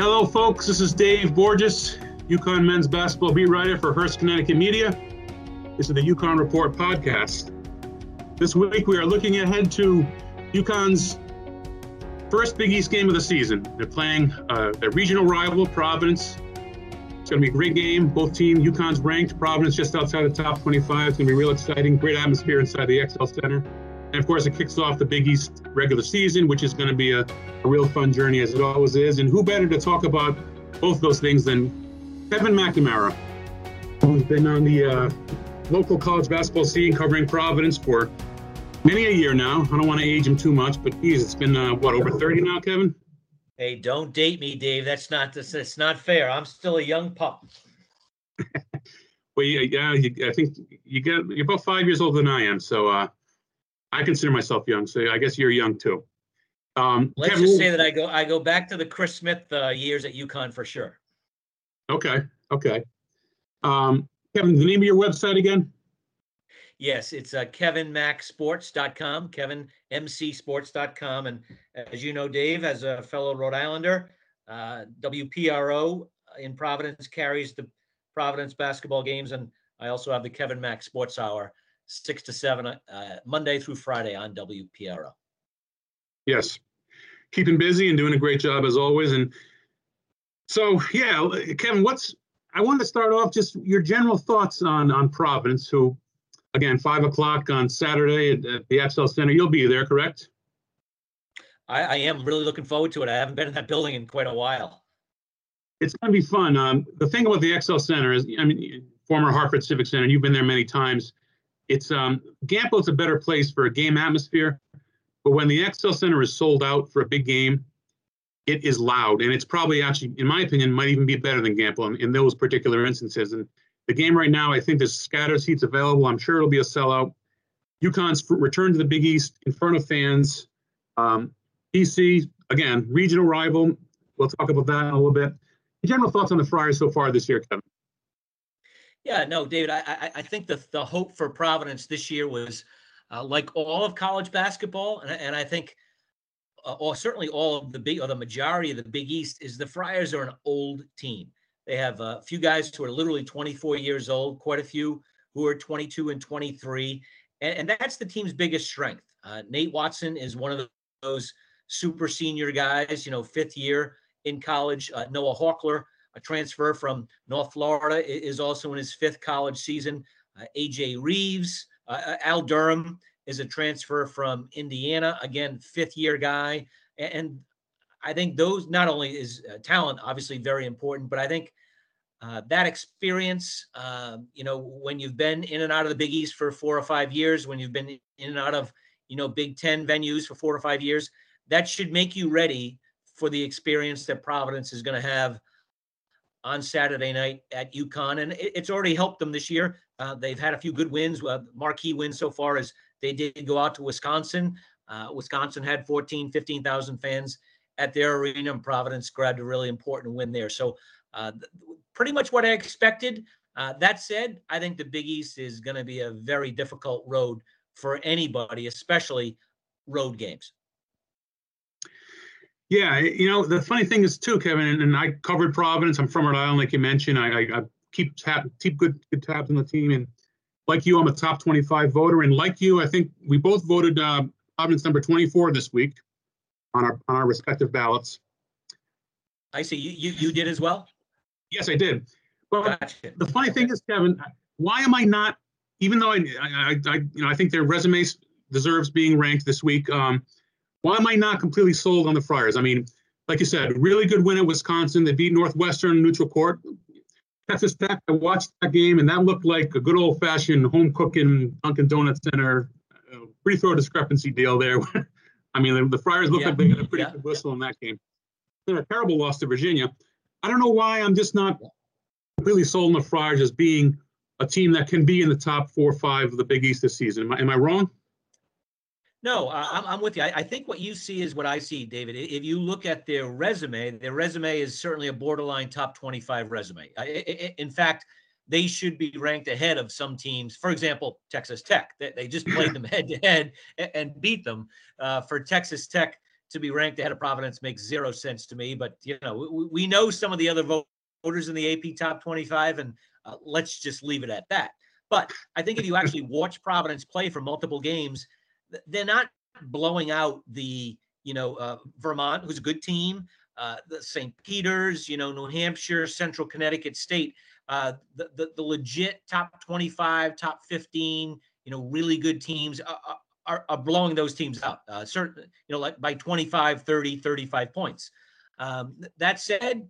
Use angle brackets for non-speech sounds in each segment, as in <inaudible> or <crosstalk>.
Hello, folks. This is Dave Borges, UConn men's basketball beat writer for Hearst Connecticut Media. This is the UConn Report podcast. This week, we are looking ahead to UConn's first Big East game of the season. They're playing uh, their regional rival, Providence. It's going to be a great game. Both teams, UConn's ranked, Providence just outside the top 25. It's going to be real exciting. Great atmosphere inside the XL Center. And of course, it kicks off the Big East regular season, which is going to be a, a real fun journey as it always is. And who better to talk about both those things than Kevin McNamara, who's been on the uh, local college basketball scene covering Providence for many a year now. I don't want to age him too much, but geez, it's been uh, what over 30 now, Kevin? Hey, don't date me, Dave. That's not this. It's not fair. I'm still a young pup. <laughs> well, yeah, yeah you, I think you get you're about five years older than I am, so uh, I consider myself young, so I guess you're young too. Um, Let's Kevin, just say that I go I go back to the Chris Smith uh, years at UConn for sure. Okay, okay. Um, Kevin, the name of your website again? Yes, it's uh, kevinmacsports.com, kevinmcsports.com. And as you know, Dave, as a fellow Rhode Islander, uh, WPRO in Providence carries the Providence basketball games. And I also have the Kevin Mac Sports Hour six to seven, uh, Monday through Friday on WPRO. Yes, keeping busy and doing a great job as always. And so, yeah, Kevin, what's I want to start off just your general thoughts on on Providence, who again five o'clock on Saturday at, at the XL Center. You'll be there, correct? I, I, am really looking forward to it. I haven't been in that building in quite a while. It's going to be fun. Um, the thing about the XL Center is, I mean, former Hartford Civic Center, you've been there many times it's um, Gampel's a better place for a game atmosphere, but when the XL Center is sold out for a big game, it is loud, and it's probably actually, in my opinion, might even be better than Gampel in, in those particular instances. And the game right now, I think there's scattered seats available. I'm sure it'll be a sellout. UConn's return to the Big East in front of fans. Um, again, regional rival. We'll talk about that in a little bit. General thoughts on the Friars so far this year, Kevin? Yeah, no, David, I, I think the, the hope for Providence this year was uh, like all of college basketball, and, and I think, uh, or certainly all of the big, or the majority of the Big East, is the Friars are an old team. They have a few guys who are literally 24 years old, quite a few who are 22 and 23, and, and that's the team's biggest strength. Uh, Nate Watson is one of those super senior guys, you know, fifth year in college. Uh, Noah Horchler a transfer from North Florida, is also in his fifth college season. Uh, AJ Reeves, uh, uh, Al Durham is a transfer from Indiana, again, fifth year guy. And I think those not only is uh, talent obviously very important, but I think uh, that experience, uh, you know, when you've been in and out of the Big East for four or five years, when you've been in and out of, you know, Big Ten venues for four or five years, that should make you ready for the experience that Providence is going to have on Saturday night at UConn, and it, it's already helped them this year. Uh, they've had a few good wins. Uh, marquee wins so far as they did go out to Wisconsin. Uh, Wisconsin had 14, 15,000 fans at their arena, and Providence grabbed a really important win there. So, uh, pretty much what I expected. Uh, that said, I think the Big East is going to be a very difficult road for anybody, especially road games. Yeah, you know the funny thing is too, Kevin, and, and I covered Providence. I'm from Rhode Island, like you mentioned. I, I, I keep tab, keep good good tabs on the team, and like you, I'm a top 25 voter, and like you, I think we both voted uh, Providence number 24 this week on our on our respective ballots. I see you you, you did as well. Yes, I did. But gotcha. the funny thing is, Kevin, why am I not? Even though I, I, I, you know, I think their resumes deserves being ranked this week. Um, why am I not completely sold on the Friars? I mean, like you said, really good win at Wisconsin. They beat Northwestern neutral court. Texas Tech, I watched that game, and that looked like a good old fashioned home cooking Dunkin' Donuts Center uh, free throw discrepancy deal there. <laughs> I mean, the, the Friars looked yeah. like they got a pretty yeah. good whistle in that game. Then a terrible loss to Virginia. I don't know why I'm just not completely sold on the Friars as being a team that can be in the top four or five of the Big East this season. Am I, am I wrong? No, uh, I'm, I'm with you. I, I, think what you see is what I see, David. If you look at their resume, their resume is certainly a borderline top 25 resume. I, in fact, they should be ranked ahead of some teams. For example, Texas Tech. They, they just played them <clears throat> head to head and beat them. Uh, for Texas Tech to be ranked ahead of Providence makes zero sense to me. But you know, we, we know some of the other voters in the AP top 25, and uh, let's just leave it at that. But I think if you actually watch Providence play for multiple games, they're not blowing out the you know uh, Vermont, who's a good team, uh, the St. Peter's, you know, New Hampshire, Central Connecticut State, uh, the, the, the legit top 25, top 15, you know, really good teams are, are, are blowing those teams out. Uh, certain, you know, like by 25, 30, 35 points. Um, that said,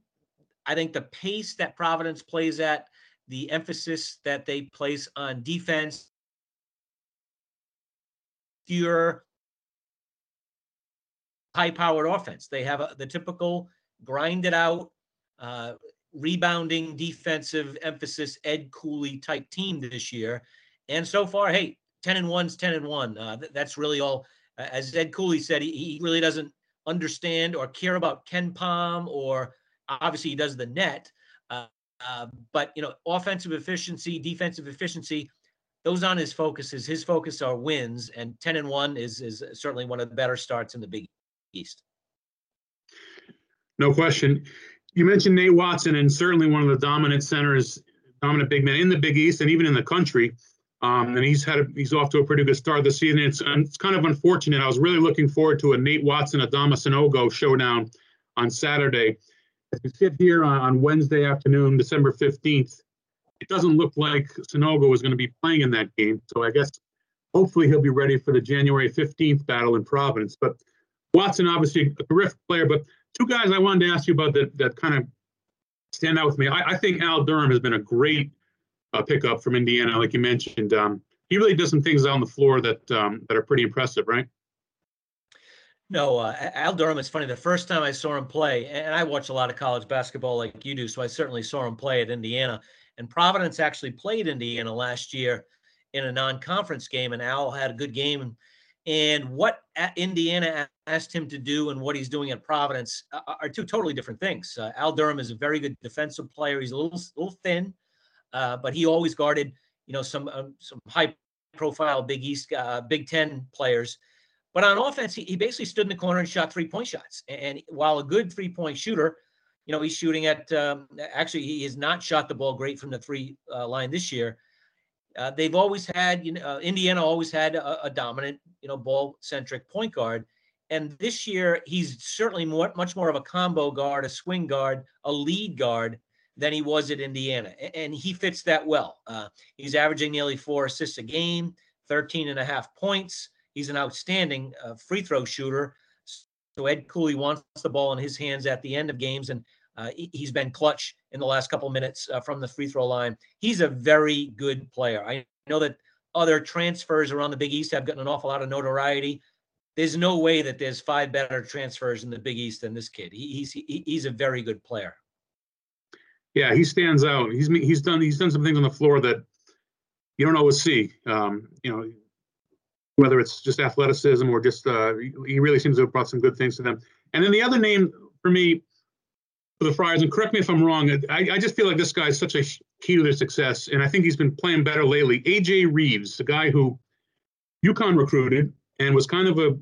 I think the pace that Providence plays at, the emphasis that they place on defense, fewer high-powered offense. They have a, the typical grinded out, uh, rebounding defensive emphasis Ed Cooley type team this year. And so far, hey, 10 and 1's 10 and 1. Uh, th- that's really all. As Ed Cooley said, he, he really doesn't understand or care about KenPom or obviously he does the net. Uh, uh, but, you know, offensive efficiency, defensive efficiency, those aren't his focuses. His focus are wins, and 10 and 1 is, is certainly one of the better starts in the Big East. No question. You mentioned Nate Watson, and certainly one of the dominant centers, dominant big men in the Big East and even in the country. Um, and he's had a, he's off to a pretty good start this season. It's it's kind of unfortunate. I was really looking forward to a Nate Watson Adama Sanogo showdown on Saturday. As we sit here on, on Wednesday afternoon, December fifteenth, it doesn't look like Sanogo is going to be playing in that game. So I guess hopefully he'll be ready for the January fifteenth battle in Providence. But Watson, obviously a terrific player, but two guys I wanted to ask you about that that kind of stand out with me. I, I think Al Durham has been a great uh, pickup from Indiana, like you mentioned. Um, he really does some things on the floor that um, that are pretty impressive, right? No, uh, Al Durham. It's funny. The first time I saw him play, and I watch a lot of college basketball like you do, so I certainly saw him play at Indiana. And Providence actually played Indiana last year in a non-conference game, and Al had a good game. And what Indiana asked him to do and what he's doing at Providence are two totally different things. Uh, Al Durham is a very good defensive player. He's a little, little thin, uh, but he always guarded, you know, some um, some high-profile Big East, uh, Big Ten players. But on offense, he, he basically stood in the corner and shot three-point shots. And while a good three-point shooter, you know, he's shooting at. Um, actually, he has not shot the ball great from the three uh, line this year. Uh, they've always had, you know, uh, Indiana always had a, a dominant, you know, ball-centric point guard, and this year he's certainly more, much more of a combo guard, a swing guard, a lead guard than he was at Indiana, and he fits that well. Uh, he's averaging nearly four assists a game, 13 and a half points. He's an outstanding uh, free throw shooter. So Ed Cooley wants the ball in his hands at the end of games, and uh, he's been clutch in the last couple minutes uh, from the free throw line. He's a very good player. I know that other transfers around the Big East have gotten an awful lot of notoriety. There's no way that there's five better transfers in the Big East than this kid. He, he's he, he's a very good player. Yeah, he stands out. He's he's done he's done some things on the floor that you don't always see. Um, you know, whether it's just athleticism or just uh, he really seems to have brought some good things to them. And then the other name for me for the Friars, and correct me if I'm wrong, I, I just feel like this guy is such a key to their success, and I think he's been playing better lately. AJ Reeves, the guy who UConn recruited and was kind of a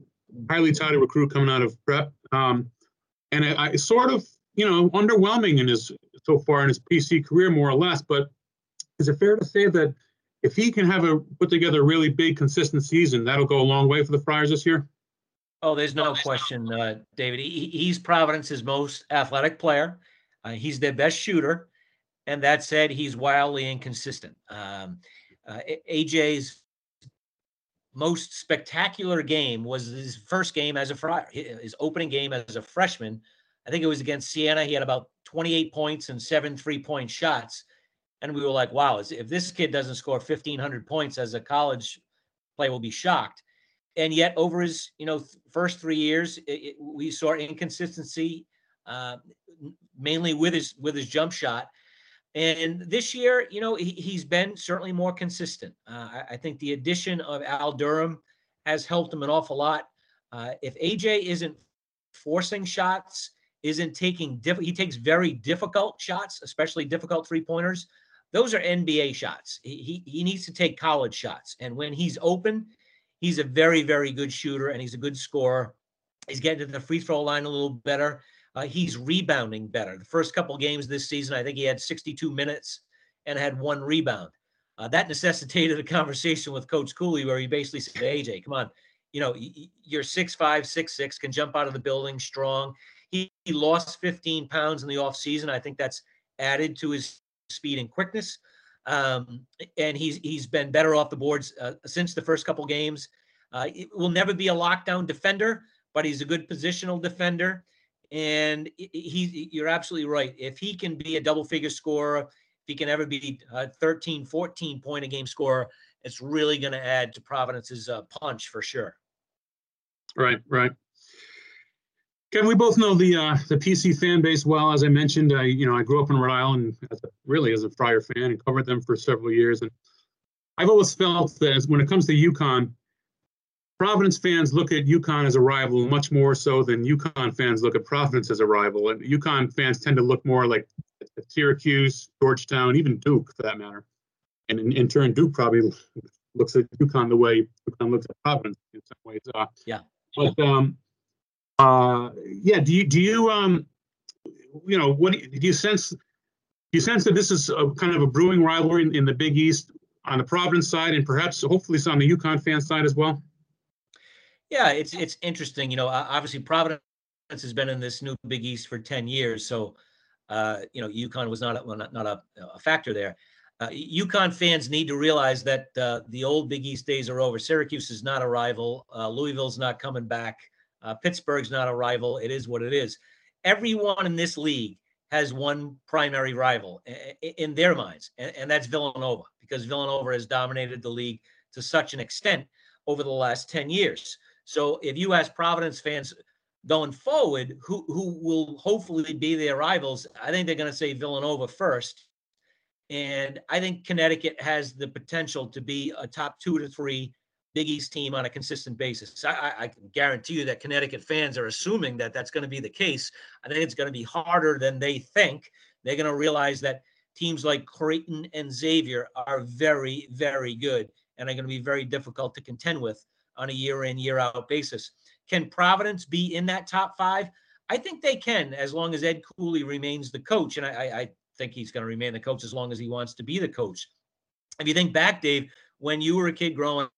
highly touted recruit coming out of prep, um, and I, I, sort of you know underwhelming in his so far in his PC career, more or less. But is it fair to say that if he can have a put together a really big consistent season, that'll go a long way for the Friars this year? Oh, there's no question, uh, David. He, he's Providence's most athletic player. Uh, he's their best shooter, and that said, he's wildly inconsistent. Um, uh, AJ's most spectacular game was his first game as a friar, his opening game as a freshman. I think it was against Siena. He had about 28 points and seven three-point shots, and we were like, "Wow! If this kid doesn't score 1,500 points as a college player, we'll be shocked." And yet over his you know first three years, it, it, we saw inconsistency, uh, mainly with his with his jump shot. And this year, you know, he, has been certainly more consistent. Uh, I, I, think the addition of Al Durham has helped him an awful lot. Uh, if AJ isn't forcing shots, isn't taking diff- he takes very difficult shots, especially difficult three pointers. Those are NBA shots. He, he, he needs to take college shots, and when he's open, he's a very, very good shooter and he's a good scorer. He's getting to the free throw line a little better. Uh, he's rebounding better. The first couple games this season, I think he had 62 minutes and had one rebound. Uh, that necessitated a conversation with Coach Cooley where he basically said, AJ, come on, you know, you're six five, six six, can jump out of the building strong. He, he lost 15 pounds in the off season. I think that's added to his speed and quickness. Um, and he's he's been better off the boards uh, since the first couple games. Uh, will never be a lockdown defender, but he's a good positional defender. And he, you're absolutely right. If he can be a double figure scorer, if he can ever be a 13, 14 point a game scorer, it's really going to add to Providence's uh, punch for sure. Right, right. Kevin, we both know the uh, the PC fan base well. As I mentioned, I you know I grew up in Rhode Island as a, really as a Friar fan and covered them for several years. And I've always felt that when it comes to UConn, Providence fans look at UConn as a rival much more so than UConn fans look at Providence as a rival. And UConn fans tend to look more like Syracuse, Georgetown, even Duke for that matter. And in, in turn, Duke probably looks at UConn the way UConn looks at Providence in some ways. Uh, yeah. But um, uh, yeah, do you do you um, you know what do you, sense? Do you sense that this is a kind of a brewing rivalry in, in the Big East on the Providence side, and perhaps hopefully some on the UConn fan side as well? Yeah, it's it's interesting. You know, obviously Providence has been in this new Big East for ten years, so uh, you know UConn was not a, well, not, not a, a, factor there. Uh, UConn fans need to realize that uh, the old Big East days are over. Syracuse is not a rival. Uh, Louisville's not coming back. Uh, Pittsburgh's not a rival. It is what it is. Everyone in this league has one primary rival in their minds, and, that's Villanova, because Villanova has dominated the league to such an extent over the last 10 years. So if you ask Providence fans going forward, who who will hopefully be their rivals, I think they're going to say Villanova first. And I think Connecticut has the potential to be a top two to three Big East team on a consistent basis. I, I, can guarantee you that Connecticut fans are assuming that that's going to be the case. I think it's going to be harder than they think. They're going to realize that teams like Creighton and Xavier are very, very good and are going to be very difficult to contend with on a year in, year out basis. Can Providence be in that top five? I think they can, as long as Ed Cooley remains the coach. And I, I think he's going to remain the coach as long as he wants to be the coach. If you think back, Dave, when you were a kid growing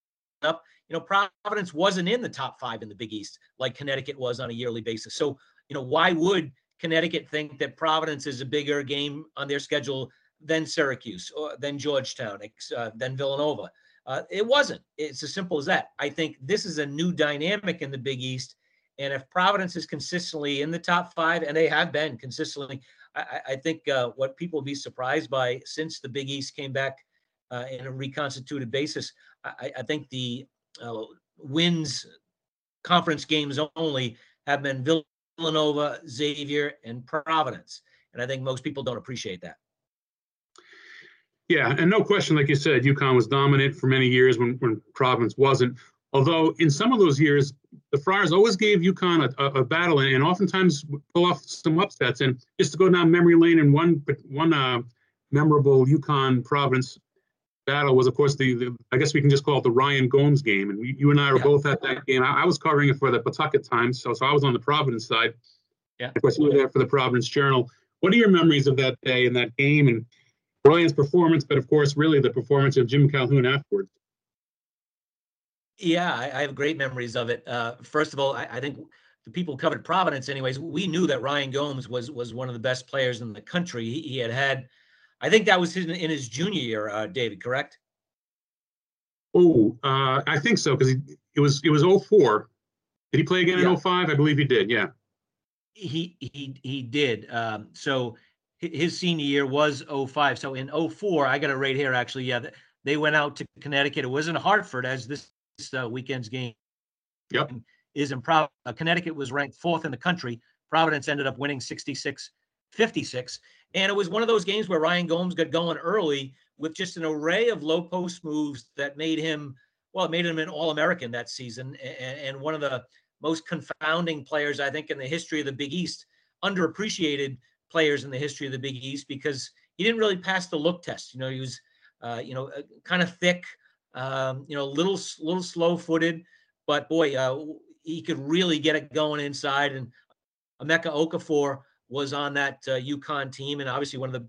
up, you know, Providence wasn't in the top five in the Big East like Connecticut was on a yearly basis. So, you know, why would Connecticut think that Providence is a bigger game on their schedule than Syracuse or than Georgetown, uh, than Villanova? Uh, it wasn't. It's as simple as that. I think this is a new dynamic in the Big East. And if Providence is consistently in the top five, and they have been consistently, I, I think uh, what people will be surprised by since the Big East came back uh, in a reconstituted basis, I, I think the uh, wins conference games only have been Villanova, Xavier, and Providence. And I think most people don't appreciate that. Yeah, and no question, like you said, UConn was dominant for many years when, when Providence wasn't. Although in some of those years, the Friars always gave UConn a, a, a battle and, and, oftentimes pull off some upsets. And just to go down memory lane, and one one uh, memorable UConn Providence battle was, of course, the, the, I guess we can just call it the Ryan Gomes game. And we, you and I were yeah. both at that game. I, I, was covering it for the Pawtucket Times, so so I was on the Providence side. Yeah. Of course, you were there for the Providence Journal. What are your memories of that day and that game? And Ryan's performance, but of course, really the performance of Jim Calhoun afterwards. Yeah, I, I have great memories of it. Uh, first of all, I, I, think the people covered Providence, anyways. We knew that Ryan Gomes was was one of the best players in the country. He, he had had, I think that was his, in his junior year, uh, David. Correct? Oh, uh, I think so because it was it was 04. Did he play again yeah. in 05? I believe he did. Yeah. He he he did. Um, so his senior year was 05. So in 04, I got it right here actually. Yeah, they went out to Connecticut. It was in Hartford as this uh, weekend's game yep. is in Providence. Uh, Connecticut was ranked fourth in the country. Providence ended up winning 66 56. And it was one of those games where Ryan Gomes got going early with just an array of low post moves that made him, well, it made him an All American that season and, and one of the most confounding players, I think, in the history of the Big East, underappreciated players in the history of the Big East because he didn't really pass the look test. You know, he was, uh, you know, uh, kind of thick, um, you know, little little slow footed, but boy, uh, he could really get it going inside. And Emeka Okafor was on that uh, UConn team, and obviously one of the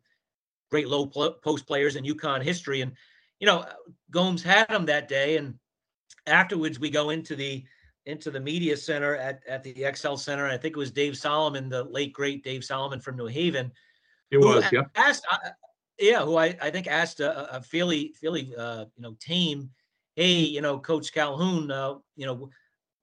great low post players in UConn history. And you know, Gomes had him that day, and afterwards we go into the into the media center at at the XL Center. I think it was Dave Solomon, the late great Dave Solomon from New Haven. It was, yeah. Asked, uh, yeah, who I, I think asked a, a fairly fairly uh, you know team, hey, you know, Coach Calhoun, uh, you know,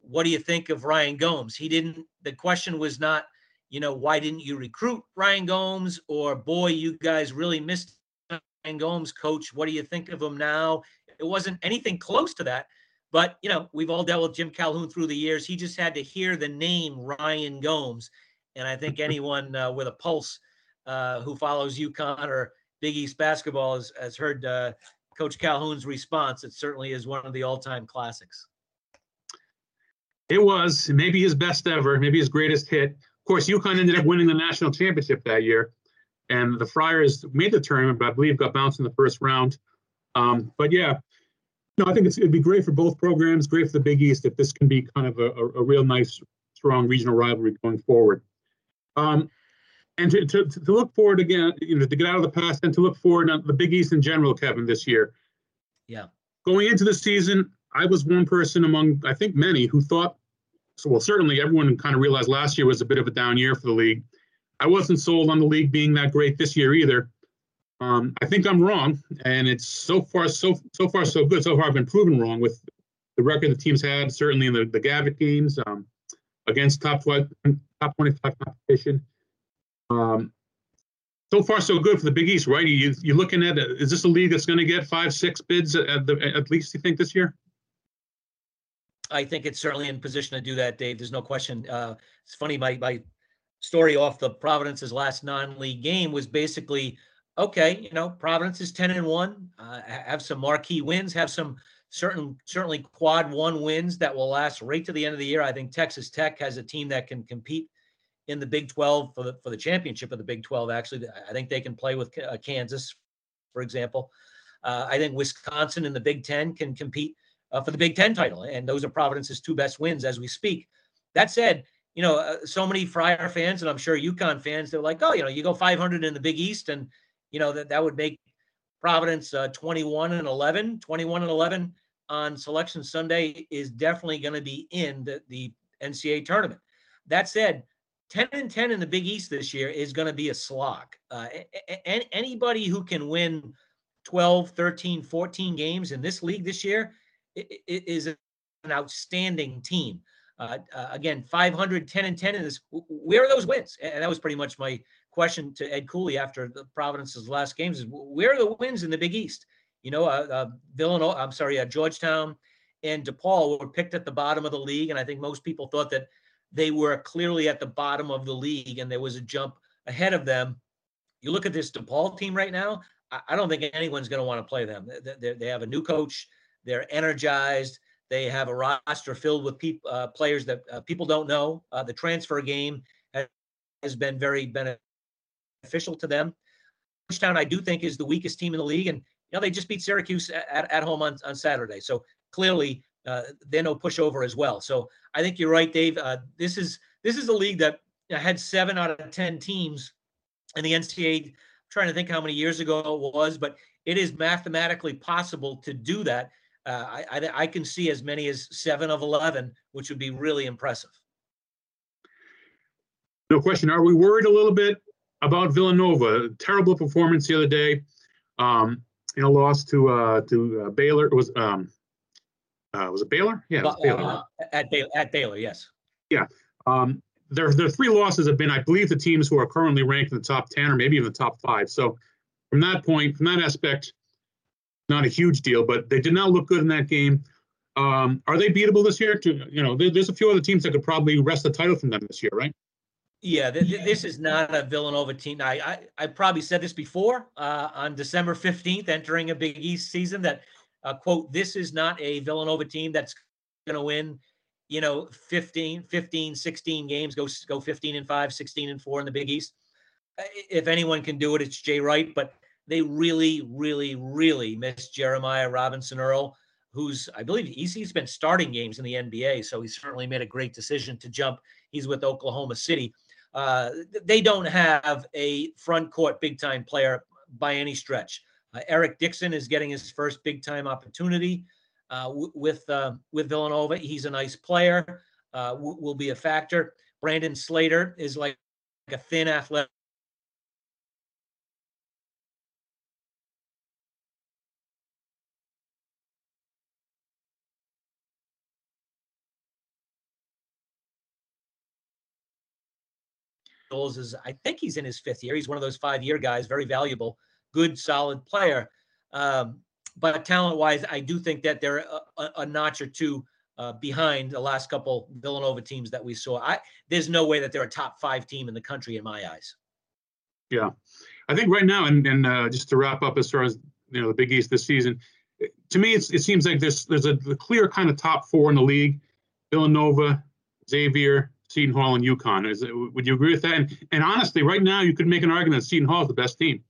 what do you think of Ryan Gomes? He didn't. The question was not, you know, why didn't you recruit Ryan Gomes, or boy, you guys really missed Ryan Gomes, Coach. What do you think of him now? It wasn't anything close to that. But you know, we've all dealt with Jim Calhoun through the years. He just had to hear the name Ryan Gomes, and I think anyone uh, with a pulse uh, who follows UConn or Big East basketball has, has heard uh, Coach Calhoun's response. It certainly is one of the all-time classics. It was maybe his best ever, maybe his greatest hit. Of course, UConn ended up winning the national championship that year, and the Friars made the tournament, but I believe got bounced in the first round. Um, but yeah, no, I think it'd be great for both programs, great for the Big East if this can be kind of a, a, a real nice, strong regional rivalry going forward. Um, and to, to, to, look forward again, you know, to get out of the past and to look forward on the Big East in general, Kevin, this year. Yeah. Going into the season, I was one person among, I think, many who thought, so well, certainly everyone kind of realized last year was a bit of a down year for the league. I wasn't sold on the league being that great this year either. Um, I think I'm wrong, and it's so far so so far so good. So far, I've been proven wrong with the record the teams had, certainly in the the Gavitt games um, against top 12, top 25 competition. Um, so far, so good for the Big East, right? You you're looking at is this a league that's going to get five, six bids at the at least? You think this year? I think it's certainly in position to do that, Dave. There's no question. Uh, it's funny, my my story off the Providence's last non-league game was basically okay, you know, Providence is 10 and 1, uh, have some marquee wins, have some certain certainly quad one wins that will last right to the end of the year. I think Texas Tech has a team that can compete in the Big 12 for the for the championship of the Big 12 actually. I think they can play with uh, Kansas for example. Uh, I think Wisconsin in the Big 10 can compete uh, for the Big 10 title and those are Providence's two best wins as we speak. That said, you know, uh, so many Friar fans and I'm sure UConn fans they're like, "Oh, you know, you go 500 in the Big East and you know that that would make Providence uh, 21 and 11. 21 and 11 on Selection Sunday is definitely going to be in the, the NCAA tournament. That said, 10 and 10 in the Big East this year is going to be a slog. Uh, anybody who can win 12, 13, 14 games in this league this year is an outstanding team. Uh, uh, again, 510 and 10 in this. Where are those wins? And that was pretty much my question to Ed Cooley after the Providence's last games is where are the wins in the Big East? You know, uh, uh, Villanova, I'm sorry, uh, Georgetown and DePaul were picked at the bottom of the league. And I think most people thought that they were clearly at the bottom of the league and there was a jump ahead of them. You look at this DePaul team right now, I, don't think anyone's going to want to play them. They, they, have a new coach, they're energized. They have a roster filled with uh, players that uh, people don't know. Uh, the transfer game has, been very beneficial beneficial to them. Georgetown, I do think, is the weakest team in the league, and you know they just beat Syracuse at, at home on, on Saturday. So clearly, uh, they're no pushover as well. So I think you're right, Dave. Uh, this is this is a league that had seven out of ten teams in the NCAA. I'm trying to think how many years ago it was, but it is mathematically possible to do that. Uh, I, I, I can see as many as seven of eleven, which would be really impressive. No question. Are we worried a little bit about Villanova, terrible performance the other day. Um, you know, lost to uh, to uh, Baylor. It was um, uh, was it Baylor? Yeah, it was Baylor. Uh, at Baylor, at Baylor, yes. Yeah. Um, their their three losses have been, I believe, the teams who are currently ranked in the top ten or maybe even the top five. So from that point, from that aspect, not a huge deal. But they did not look good in that game. Um, are they beatable this year? To you know, there, there's a few other teams that could probably wrest the title from them this year, right? Yeah, th- th- this is not a Villanova team. I I, I probably said this before uh, on December 15th, entering a Big East season, that uh, quote, this is not a Villanova team that's going to win, you know, 15, 15, 16 games, go go 15 and 5, 16 and 4 in the Big East. If anyone can do it, it's Jay Wright, but they really, really, really miss Jeremiah Robinson Earl, who's I believe he's, been starting games in the NBA, so he certainly made a great decision to jump. He's with Oklahoma City. Uh, they don't have a front court big time player by any stretch. Uh, Eric Dixon is getting his first big time opportunity uh, w- with uh, with Villanova. He's a nice player, uh, w- will be a factor. Brandon Slater is like a thin athletic is I think he's in his fifth year. He's one of those five year guys, very valuable, good, solid player. Um, but talent wise, I do think that they're a, a, a notch or two uh, behind the last couple Villanova teams that we saw. I there's no way that they're a top five team in the country in my eyes. Yeah, I think right now, and, and uh, just to wrap up as far as you know the Big East this season, to me it seems like there's there's a, a clear kind of top four in the league: Villanova, Xavier, Seton Hall and UConn. Is would you agree with that? And, and honestly, right now, you could make an argument that Seton Hall is the best team.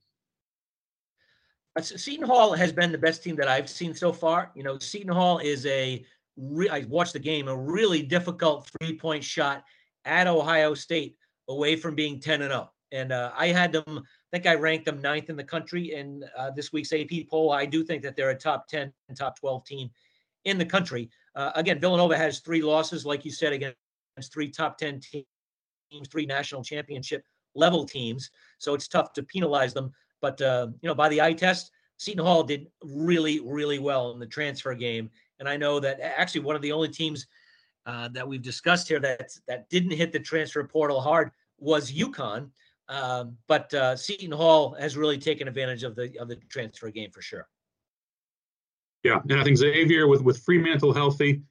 Uh, Seton Hall has been the best team that I've seen so far. You know, Seton Hall is a re- I watched the game, a really difficult three point shot at Ohio State away from being 10 and 0. And uh, I had them, I think I ranked them ninth in the country in uh, this week's AP poll. I do think that they're a top 10 and top 12 team in the country. Uh, again, Villanova has three losses, like you said, against three top 10 teams, three national championship level teams. So it's tough to penalize them. But, uh, you know, by the eye test, Seton Hall did really, really well in the transfer game. And I know that actually one of the only teams uh, that we've discussed here that that didn't hit the transfer portal hard was UConn. Um, but uh, Seton Hall has really taken advantage of the of the transfer game for sure. Yeah, and I think Xavier with with Freemantle healthy,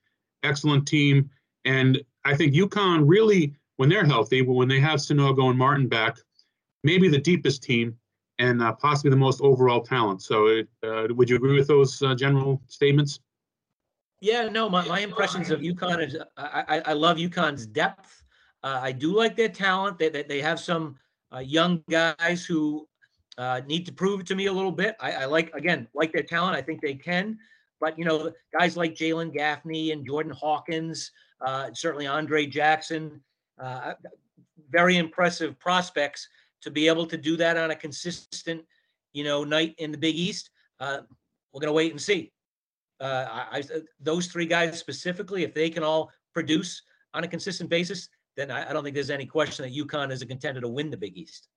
excellent team, and I think UConn really, when they're healthy, when they have Sanogo and Martin back, maybe the deepest team and uh, possibly the most overall talent. So, it, uh, would you agree with those uh, general statements? Yeah, no, my, my impressions of UConn is I, I, love UConn's depth. Uh, I do like their talent. They, they, they have some uh, young guys who uh, need to prove it to me a little bit. I, I like, again, like their talent. I think they can. But, you know, guys like Jalen Gaffney and Jordan Hawkins, uh, certainly Andre Jackson, uh, very impressive prospects to be able to do that on a consistent, you know, night in the Big East. Uh, we're going to wait and see. Uh, I, I, those three guys specifically, if they can all produce on a consistent basis, then I, I don't think there's any question that UConn is a contender to win the Big East.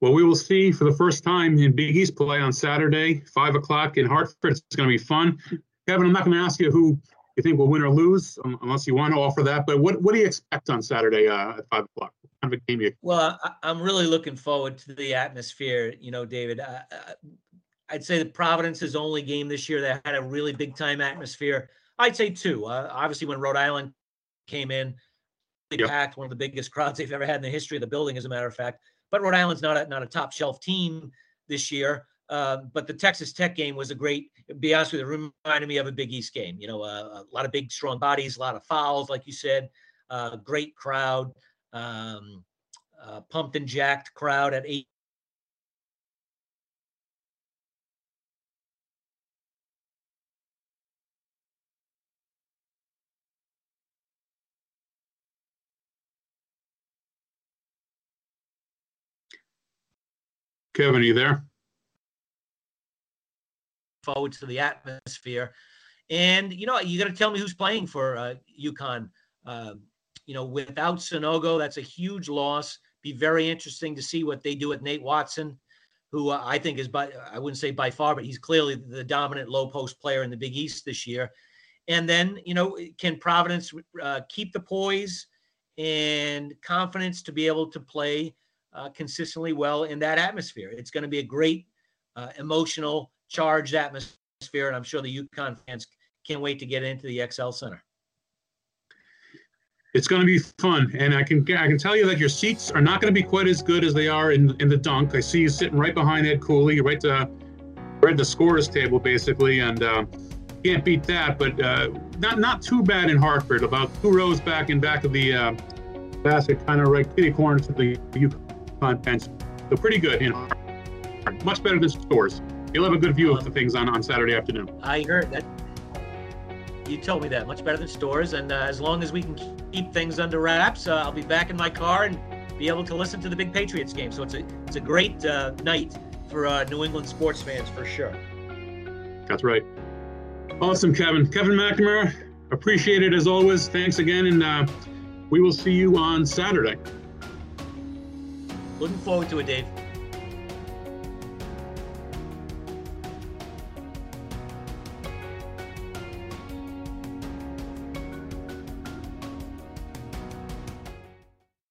Well, we will see for the first time in Big East play on Saturday, five o'clock in Hartford. It's going to be fun. Kevin, I'm not going to ask you who you think we'll win or lose, um, unless you want to offer that. But what, what do you expect on Saturday uh, at five o'clock? Kind of a game you? Well, I, am really looking forward to the atmosphere. You know, David. Uh, I'd say the Providence's only game this year that had a really big time atmosphere. I'd say two. Uh, obviously, when Rhode Island came in, they yep. packed one of the biggest crowds they've ever had in the history of the building, as a matter of fact. But Rhode Island's not a, not a top shelf team this year. Uh, but the Texas Tech game was a great. Be honest with you, it reminded me of a Big East game. You know, uh, a lot of big, strong bodies, a lot of fouls, like you said. Uh, great crowd, um, uh, pumped and jacked crowd at eight. Kevin, are you there? Forward to the atmosphere. And you know, you got to tell me who's playing for uh, UConn. Uh, you know, without Sanogo, that's a huge loss. Be very interesting to see what they do with Nate Watson, who uh, I think is by I wouldn't say by far, but he's clearly the dominant low post player in the Big East this year. And then, you know, can Providence uh, keep the poise and confidence to be able to play uh, consistently well in that atmosphere? It's going to be a great uh, emotional charged atmosphere, and I'm sure the UConn fans can't wait to get into the XL Center. It's going to be fun, and I can I can tell you that your seats are not going to be quite as good as they are in in the dunk. I see you sitting right behind Ed Cooley, right to right at the scores table basically, and uh, can't beat that. But uh, not not too bad in Hartford. About two rows back in back of the uh, basket, kind of right kitty corner to the UConn bench. So pretty good in Hartford. Much better than scores. You'll have a good view of the things on, on Saturday afternoon. I heard that. You told me that much better than stores, and uh, as long as we can keep things under wraps, uh, I'll be back in my car and be able to listen to the big Patriots game. So it's a it's a great uh, night for uh, New England sports fans for sure. That's right. Awesome, Kevin. Kevin McNamara, appreciate it as always. Thanks again, and uh, we will see you on Saturday. Looking forward to it, Dave.